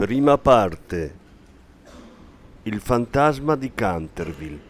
Prima parte. Il fantasma di Canterville.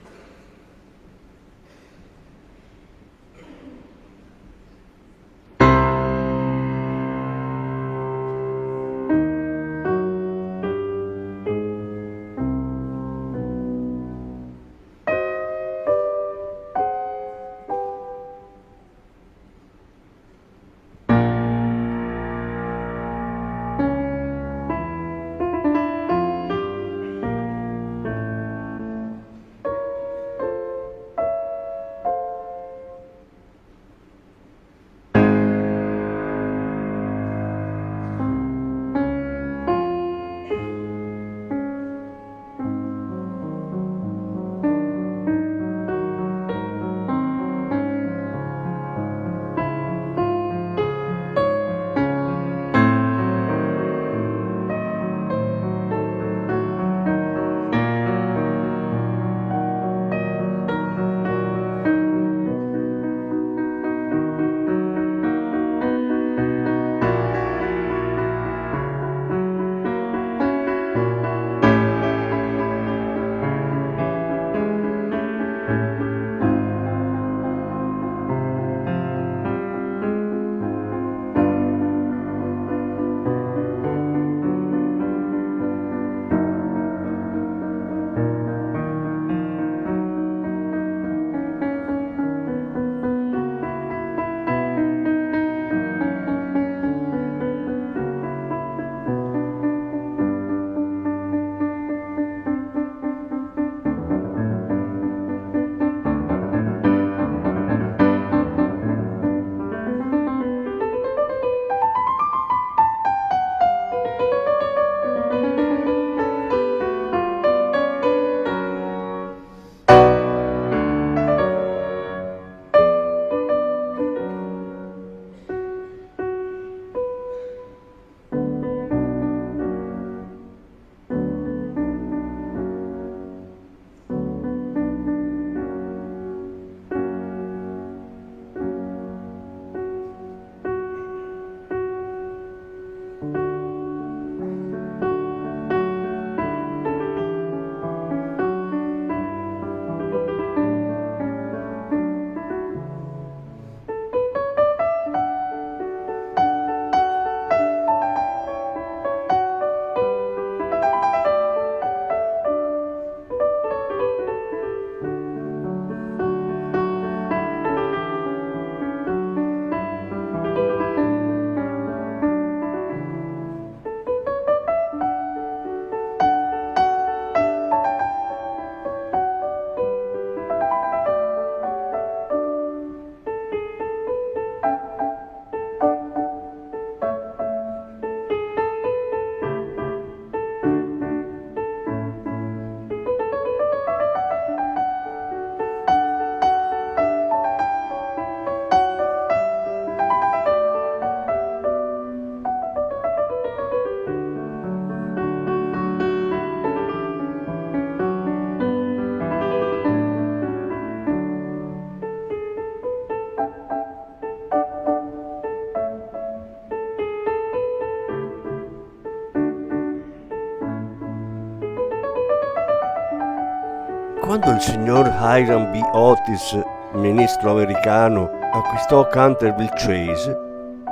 Il signor Hiram B. Otis, ministro americano, acquistò Canterville Chase,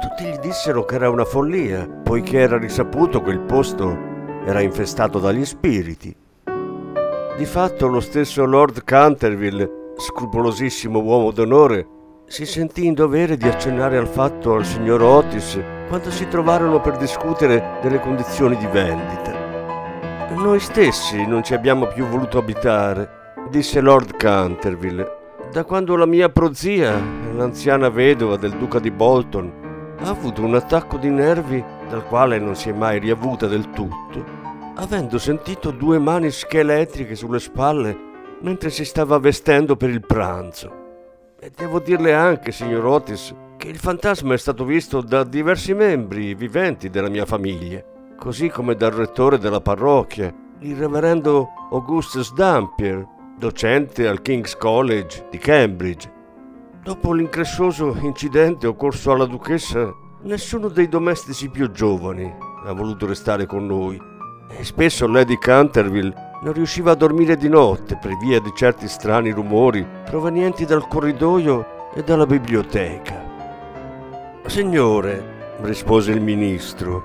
tutti gli dissero che era una follia, poiché era risaputo che il posto era infestato dagli spiriti. Di fatto lo stesso Lord Canterville, scrupolosissimo uomo d'onore, si sentì in dovere di accennare al fatto al signor Otis quando si trovarono per discutere delle condizioni di vendita. Noi stessi non ci abbiamo più voluto abitare disse Lord Canterville, da quando la mia prozia, l'anziana vedova del duca di Bolton, ha avuto un attacco di nervi dal quale non si è mai riavuta del tutto, avendo sentito due mani scheletriche sulle spalle mentre si stava vestendo per il pranzo. E devo dirle anche, signor Otis, che il fantasma è stato visto da diversi membri viventi della mia famiglia, così come dal rettore della parrocchia, il reverendo Augustus Dampier, docente al King's College di Cambridge. Dopo l'increscioso incidente occorso alla duchessa, nessuno dei domestici più giovani ha voluto restare con noi e spesso Lady Canterville non riusciva a dormire di notte per via di certi strani rumori provenienti dal corridoio e dalla biblioteca. Signore, rispose il ministro,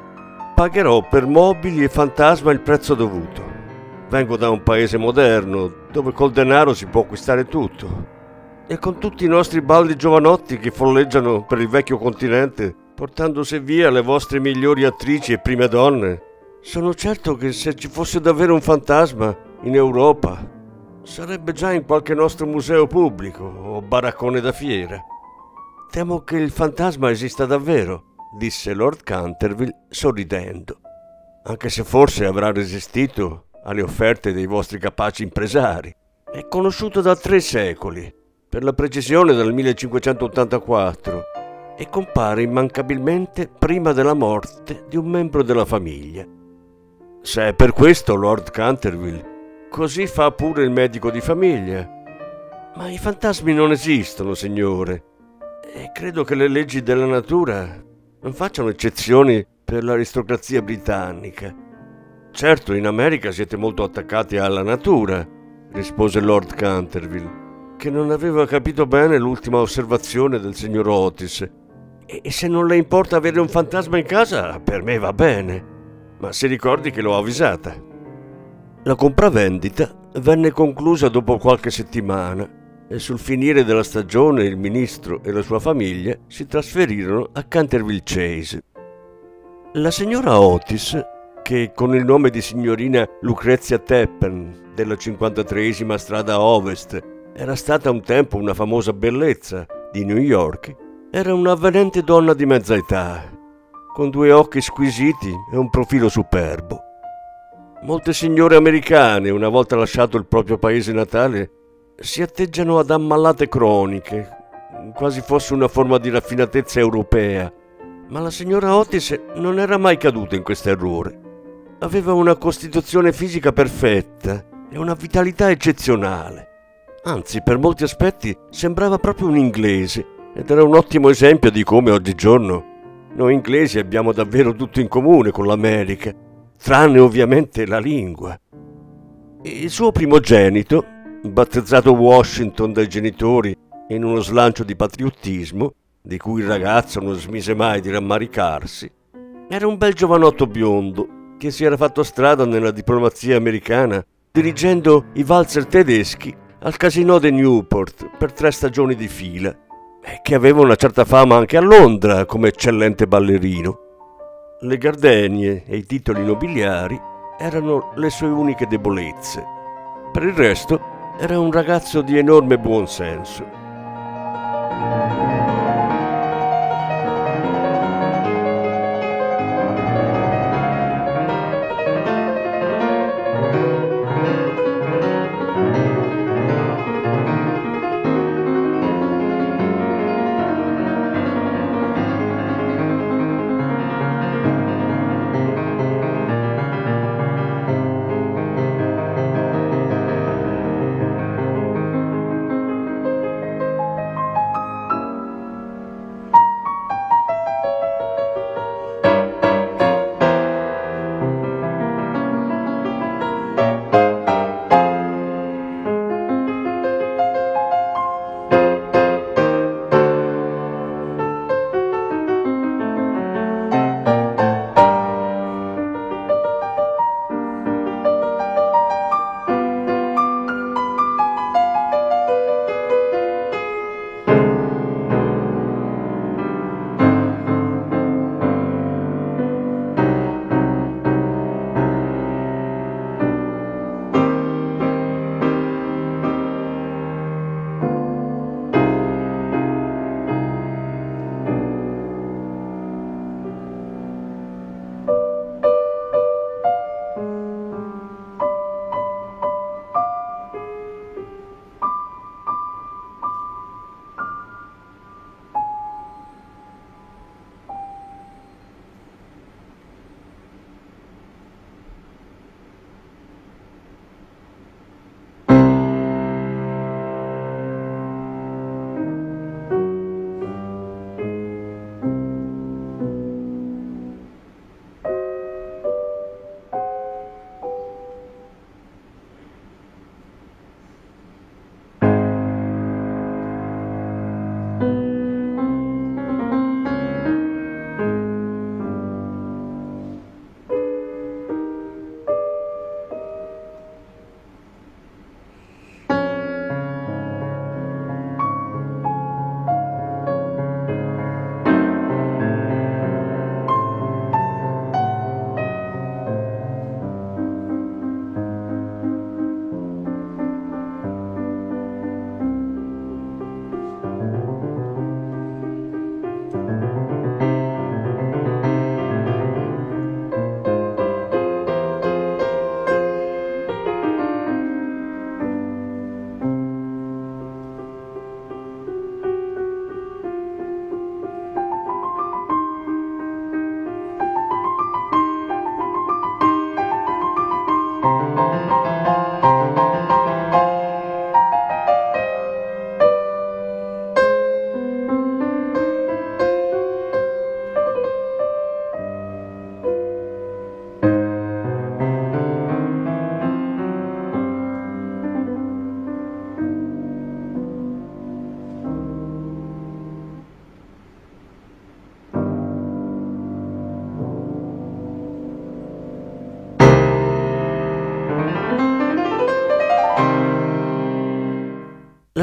pagherò per mobili e fantasma il prezzo dovuto. Vengo da un paese moderno dove col denaro si può acquistare tutto e con tutti i nostri baldi giovanotti che folleggiano per il vecchio continente, portandosi via le vostre migliori attrici e prime donne, sono certo che se ci fosse davvero un fantasma in Europa, sarebbe già in qualche nostro museo pubblico o baraccone da fiera. Temo che il fantasma esista davvero, disse Lord Canterville sorridendo, anche se forse avrà resistito alle offerte dei vostri capaci impresari. È conosciuto da tre secoli per la precisione dal 1584, e compare immancabilmente prima della morte di un membro della famiglia. Se è per questo, Lord Canterville, così fa pure il medico di famiglia. Ma i fantasmi non esistono, signore, e credo che le leggi della natura non facciano eccezioni per l'aristocrazia britannica. Certo, in America siete molto attaccati alla natura, rispose Lord Canterville che non aveva capito bene l'ultima osservazione del signor Otis. E se non le importa avere un fantasma in casa, per me va bene. Ma si ricordi che l'ho avvisata. La compravendita venne conclusa dopo qualche settimana e sul finire della stagione il ministro e la sua famiglia si trasferirono a Canterville Chase. La signora Otis, che con il nome di signorina Lucrezia Teppen della 53esima strada ovest era stata un tempo una famosa bellezza di New York. Era un'avvenente donna di mezza età, con due occhi squisiti e un profilo superbo. Molte signore americane, una volta lasciato il proprio paese natale, si atteggiano ad ammalate croniche, quasi fosse una forma di raffinatezza europea. Ma la signora Otis non era mai caduta in questo errore. Aveva una costituzione fisica perfetta e una vitalità eccezionale. Anzi, per molti aspetti sembrava proprio un inglese ed era un ottimo esempio di come oggigiorno noi inglesi abbiamo davvero tutto in comune con l'America, tranne ovviamente la lingua. Il suo primogenito, battezzato Washington dai genitori in uno slancio di patriottismo, di cui il ragazzo non smise mai di rammaricarsi, era un bel giovanotto biondo che si era fatto strada nella diplomazia americana dirigendo i valzer tedeschi al casino di Newport per tre stagioni di fila e che aveva una certa fama anche a Londra come eccellente ballerino. Le gardenie e i titoli nobiliari erano le sue uniche debolezze. Per il resto era un ragazzo di enorme buonsenso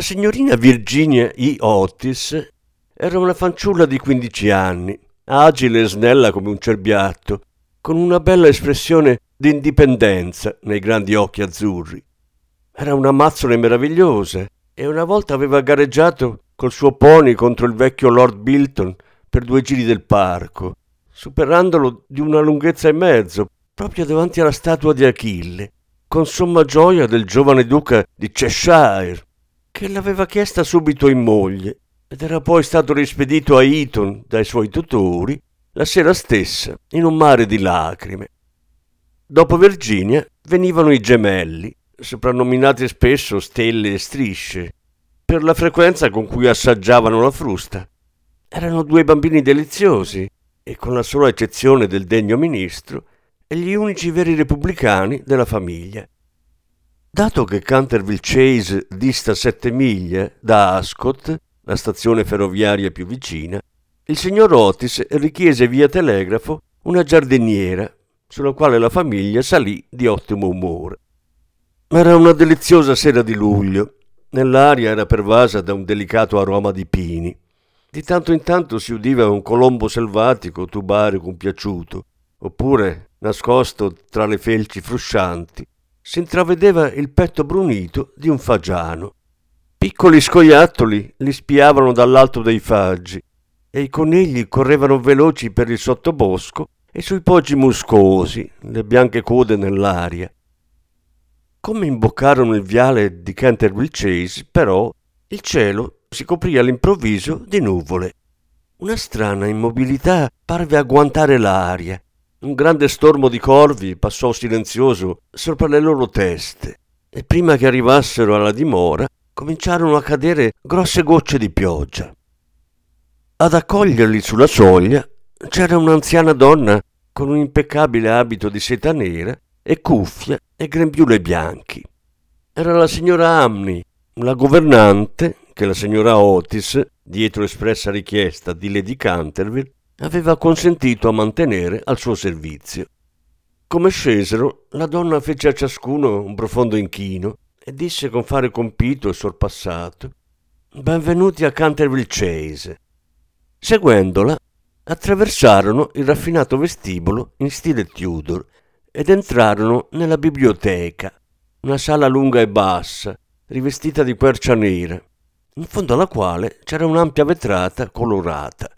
La signorina Virginia E. Otis era una fanciulla di 15 anni, agile e snella come un cerbiatto, con una bella espressione di indipendenza nei grandi occhi azzurri. Era una mazzole meravigliosa e una volta aveva gareggiato col suo pony contro il vecchio Lord Bilton per due giri del parco, superandolo di una lunghezza e mezzo, proprio davanti alla statua di Achille, con somma gioia del giovane duca di Cheshire, che l'aveva chiesta subito in moglie ed era poi stato rispedito a Eton dai suoi tutori la sera stessa in un mare di lacrime. Dopo Virginia venivano i gemelli, soprannominati spesso stelle e strisce, per la frequenza con cui assaggiavano la frusta. Erano due bambini deliziosi e, con la sola eccezione del degno ministro, gli unici veri repubblicani della famiglia. Dato che Canterville Chase dista sette miglia da Ascot, la stazione ferroviaria più vicina, il signor Otis richiese via telegrafo una giardiniera sulla quale la famiglia salì di ottimo umore. Era una deliziosa sera di luglio. Nell'aria era pervasa da un delicato aroma di pini. Di tanto in tanto si udiva un colombo selvatico tubare compiaciuto, oppure, nascosto tra le felci fruscianti, si intravedeva il petto brunito di un fagiano. Piccoli scoiattoli li spiavano dall'alto dei faggi e i conigli correvano veloci per il sottobosco e sui poggi muscosi, le bianche code nell'aria. Come imboccarono il viale di Canterville Chase, però, il cielo si coprì all'improvviso di nuvole. Una strana immobilità parve agguantare l'aria. Un grande stormo di corvi passò silenzioso sopra le loro teste e prima che arrivassero alla dimora cominciarono a cadere grosse gocce di pioggia. Ad accoglierli sulla soglia c'era un'anziana donna con un impeccabile abito di seta nera e cuffia e grembiule bianchi. Era la signora Amni, la governante che la signora Otis, dietro espressa richiesta di Lady Canterville, aveva consentito a mantenere al suo servizio. Come scesero, la donna fece a ciascuno un profondo inchino e disse con fare compito e sorpassato Benvenuti a Canterville Chase. Seguendola, attraversarono il raffinato vestibolo in stile Tudor ed entrarono nella biblioteca, una sala lunga e bassa, rivestita di quercia nera, in fondo alla quale c'era un'ampia vetrata colorata.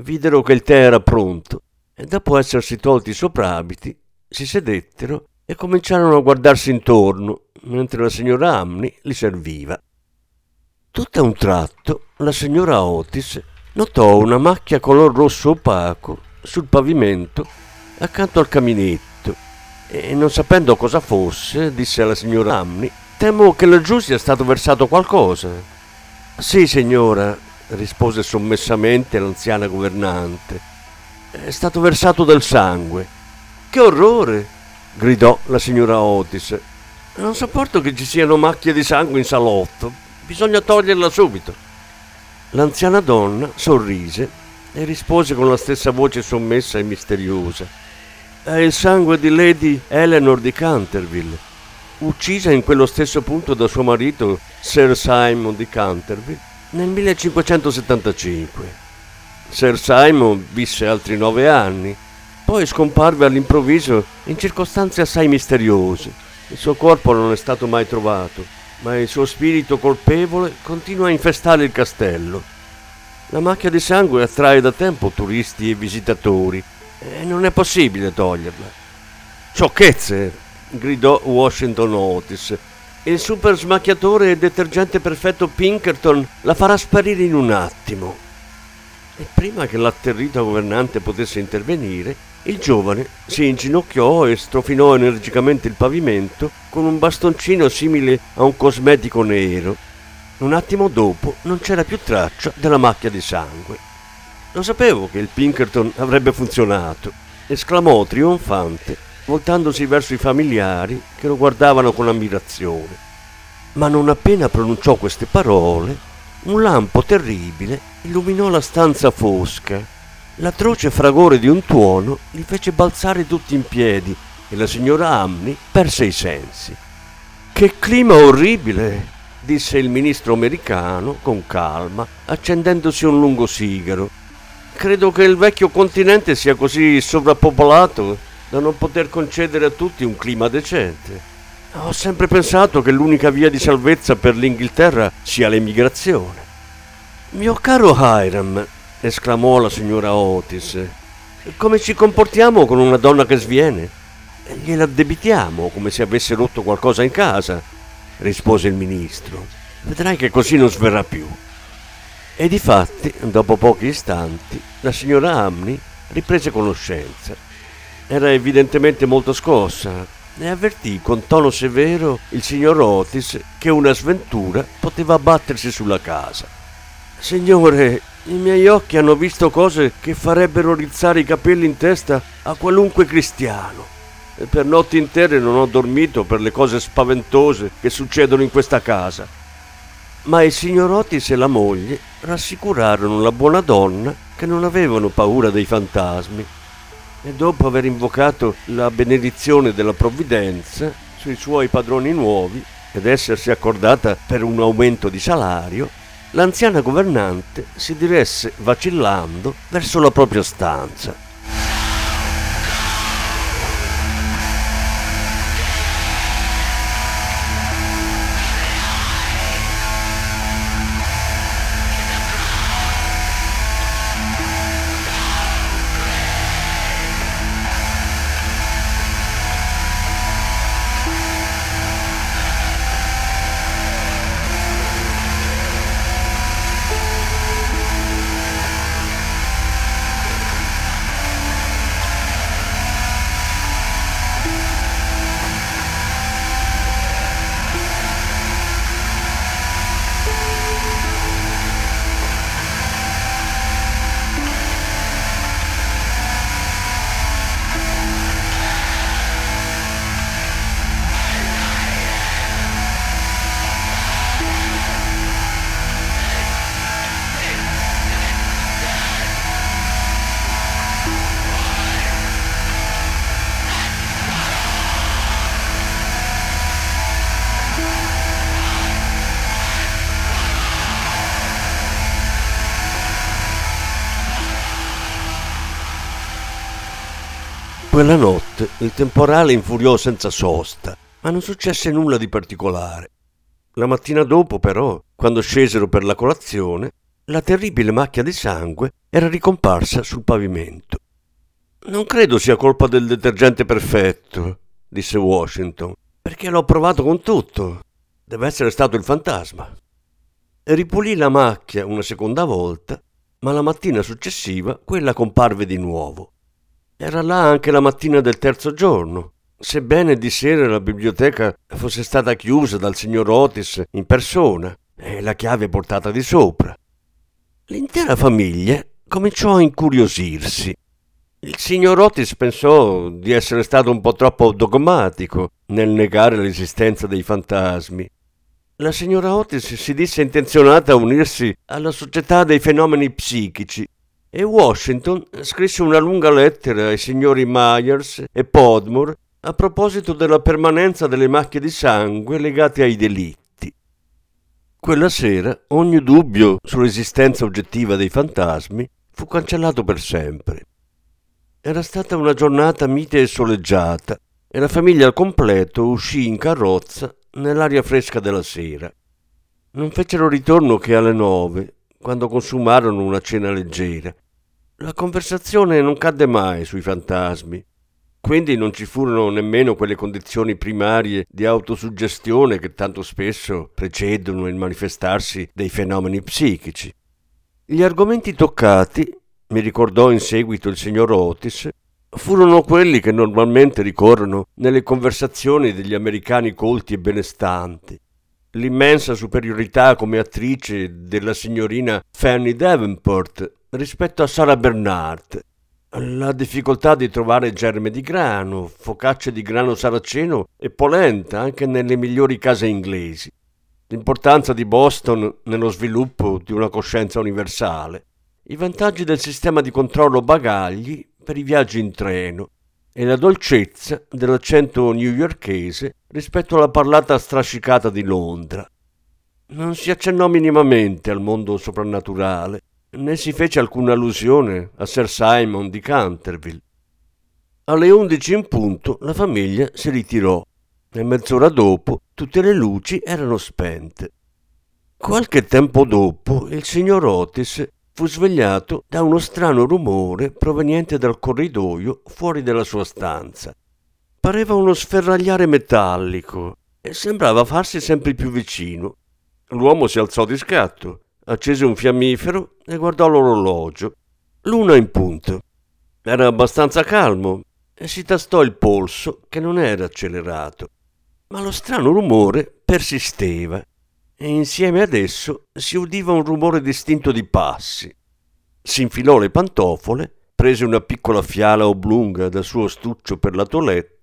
Videro che il tè era pronto e dopo essersi tolti i soprabiti si sedettero e cominciarono a guardarsi intorno mentre la signora Amni li serviva. Tutto a un tratto la signora Otis notò una macchia color rosso opaco sul pavimento accanto al caminetto e non sapendo cosa fosse disse alla signora Amni temo che laggiù sia stato versato qualcosa sì signora rispose sommessamente l'anziana governante. È stato versato del sangue. Che orrore! gridò la signora Otis. Non sopporto che ci siano macchie di sangue in salotto. Bisogna toglierla subito. L'anziana donna sorrise e rispose con la stessa voce sommessa e misteriosa. È il sangue di Lady Eleanor di Canterville, uccisa in quello stesso punto da suo marito Sir Simon di Canterville nel 1575. Sir Simon visse altri nove anni, poi scomparve all'improvviso in circostanze assai misteriose. Il suo corpo non è stato mai trovato ma il suo spirito colpevole continua a infestare il castello. La macchia di sangue attrae da tempo turisti e visitatori e non è possibile toglierla. Sciocchezze! gridò Washington Otis. Il super smacchiatore e detergente perfetto Pinkerton la farà sparire in un attimo. E prima che l'atterrita governante potesse intervenire, il giovane si inginocchiò e strofinò energicamente il pavimento con un bastoncino simile a un cosmetico nero. Un attimo dopo non c'era più traccia della macchia di sangue. Lo sapevo che il Pinkerton avrebbe funzionato, esclamò trionfante, voltandosi verso i familiari che lo guardavano con ammirazione. Ma non appena pronunciò queste parole, un lampo terribile illuminò la stanza fosca L'atroce fragore di un tuono li fece balzare tutti in piedi e la signora Amni perse i sensi. Che clima orribile! disse il ministro americano con calma, accendendosi un lungo sigaro. Credo che il vecchio continente sia così sovrappopolato da non poter concedere a tutti un clima decente. Ho sempre pensato che l'unica via di salvezza per l'Inghilterra sia l'emigrazione. Mio caro Hiram, esclamò la signora Otis, come ci comportiamo con una donna che sviene? Gliela debitiamo come se avesse rotto qualcosa in casa, rispose il ministro. Vedrai che così non sverrà più. E difatti, dopo pochi istanti, la signora Amni riprese conoscenza. Era evidentemente molto scossa e avvertì con tono severo il signor Otis che una sventura poteva abbattersi sulla casa. Signore, i miei occhi hanno visto cose che farebbero rizzare i capelli in testa a qualunque cristiano. E per notti intere non ho dormito per le cose spaventose che succedono in questa casa ma il signor Otis e la moglie rassicurarono la buona donna che non avevano paura dei fantasmi e dopo aver invocato la benedizione della provvidenza sui suoi padroni nuovi ed essersi accordata per un aumento di salario, l'anziana governante si diresse vacillando verso la propria stanza. Quella notte il temporale infuriò senza sosta, ma non successe nulla di particolare. La mattina dopo, però, quando scesero per la colazione, la terribile macchia di sangue era ricomparsa sul pavimento. Non credo sia colpa del detergente perfetto, disse Washington, perché l'ho provato con tutto. Deve essere stato il fantasma. Ripulì la macchia una seconda volta, ma la mattina successiva quella comparve di nuovo. Era là anche la mattina del terzo giorno, sebbene di sera la biblioteca fosse stata chiusa dal signor Otis in persona e la chiave portata di sopra. L'intera famiglia cominciò a incuriosirsi. Il signor Otis pensò di essere stato un po' troppo dogmatico nel negare l'esistenza dei fantasmi. La signora Otis si disse intenzionata a unirsi alla società dei fenomeni psichici e Washington scrisse una lunga lettera ai signori Myers e Podmore a proposito della permanenza delle macchie di sangue legate ai delitti. Quella sera ogni dubbio sull'esistenza oggettiva dei fantasmi fu cancellato per sempre. Era stata una giornata mite e soleggiata e la famiglia al completo uscì in carrozza nell'aria fresca della sera. Non fecero ritorno che alle nove, quando consumarono una cena leggera. La conversazione non cadde mai sui fantasmi, quindi non ci furono nemmeno quelle condizioni primarie di autosuggestione che tanto spesso precedono il manifestarsi dei fenomeni psichici. Gli argomenti toccati, mi ricordò in seguito il signor Otis, furono quelli che normalmente ricorrono nelle conversazioni degli americani colti e benestanti, l'immensa superiorità come attrice della signorina Fanny Davenport rispetto a Sara Bernard, la difficoltà di trovare germe di grano, focacce di grano saraceno e polenta anche nelle migliori case inglesi, l'importanza di Boston nello sviluppo di una coscienza universale, i vantaggi del sistema di controllo bagagli per i viaggi in treno, e la dolcezza dell'accento newyorkese rispetto alla parlata strascicata di Londra. non si accennò minimamente al mondo soprannaturale, né si fece alcuna allusione a Sir Simon di Canterville. Alle undici in punto la famiglia si ritirò e mezz'ora dopo tutte le luci erano spente. Qualche tempo dopo il signor Otis fu svegliato da uno strano rumore proveniente dal corridoio fuori della sua stanza. Pareva uno sferragliare metallico e sembrava farsi sempre più vicino. L'uomo si alzò di scatto, accese un fiammifero e guardò l'orologio. L'una in punto. Era abbastanza calmo e si tastò il polso che non era accelerato. Ma lo strano rumore persisteva e insieme ad esso si udiva un rumore distinto di passi. Si infilò le pantofole, prese una piccola fiala oblunga dal suo stuccio per la toeletta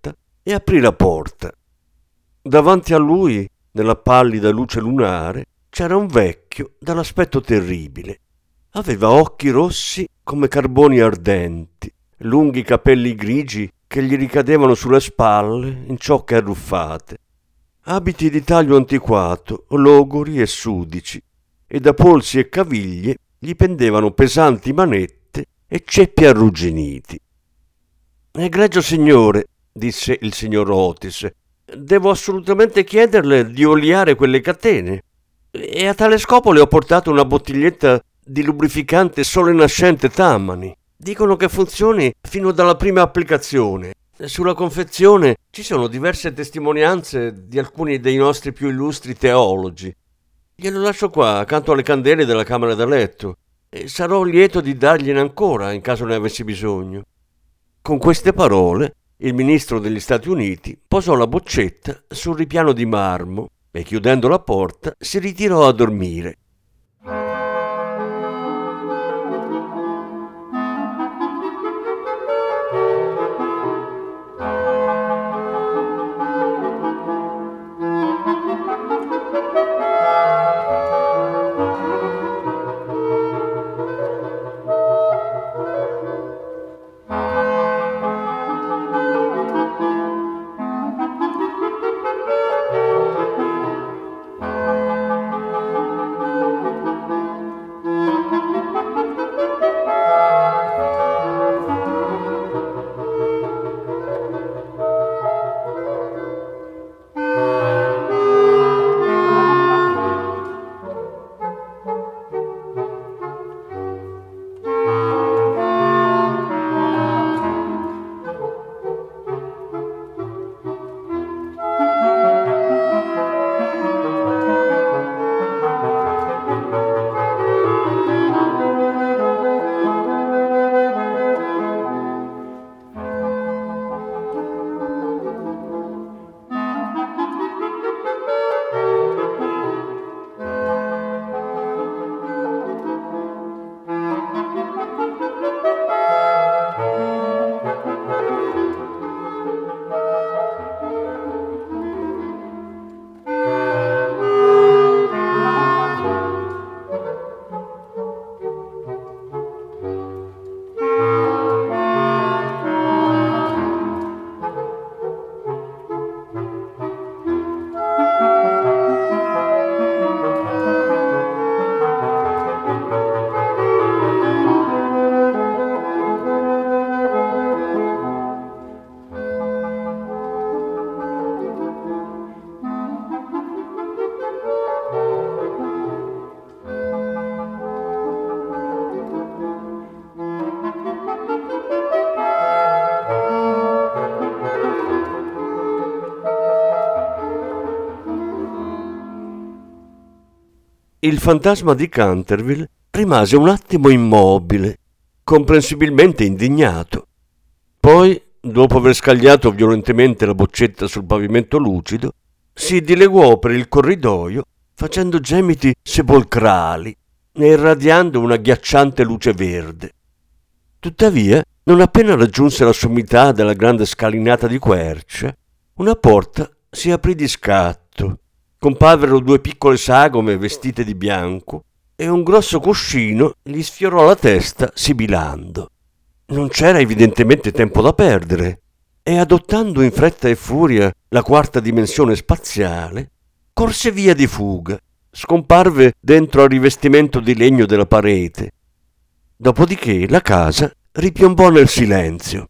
e aprì la porta. Davanti a lui, nella pallida luce lunare, c'era un vecchio dall'aspetto terribile. Aveva occhi rossi come carboni ardenti, lunghi capelli grigi che gli ricadevano sulle spalle in ciocche arruffate abiti di taglio antiquato, logori e sudici, e da polsi e caviglie gli pendevano pesanti manette e ceppi arrugginiti. Egregio signore, disse il signor Otis, devo assolutamente chiederle di oliare quelle catene. E a tale scopo le ho portato una bottiglietta di lubrificante sole nascente Tammany. Dicono che funzioni fino dalla prima applicazione sulla confezione ci sono diverse testimonianze di alcuni dei nostri più illustri teologi. Glielo lascio qua, accanto alle candele della camera da letto, e sarò lieto di dargliene ancora in caso ne avessi bisogno. Con queste parole, il ministro degli Stati Uniti posò la boccetta sul ripiano di marmo e chiudendo la porta si ritirò a dormire. Il fantasma di Canterville rimase un attimo immobile, comprensibilmente indignato. Poi, dopo aver scagliato violentemente la boccetta sul pavimento lucido, si dileguò per il corridoio facendo gemiti sepolcrali e irradiando una ghiacciante luce verde. Tuttavia, non appena raggiunse la sommità della grande scalinata di quercia, una porta si aprì di scatto Comparvero due piccole sagome vestite di bianco e un grosso cuscino gli sfiorò la testa sibilando. Non c'era evidentemente tempo da perdere e adottando in fretta e furia la quarta dimensione spaziale, corse via di fuga, scomparve dentro al rivestimento di legno della parete. Dopodiché la casa ripiombò nel silenzio.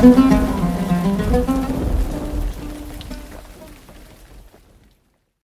Thank you.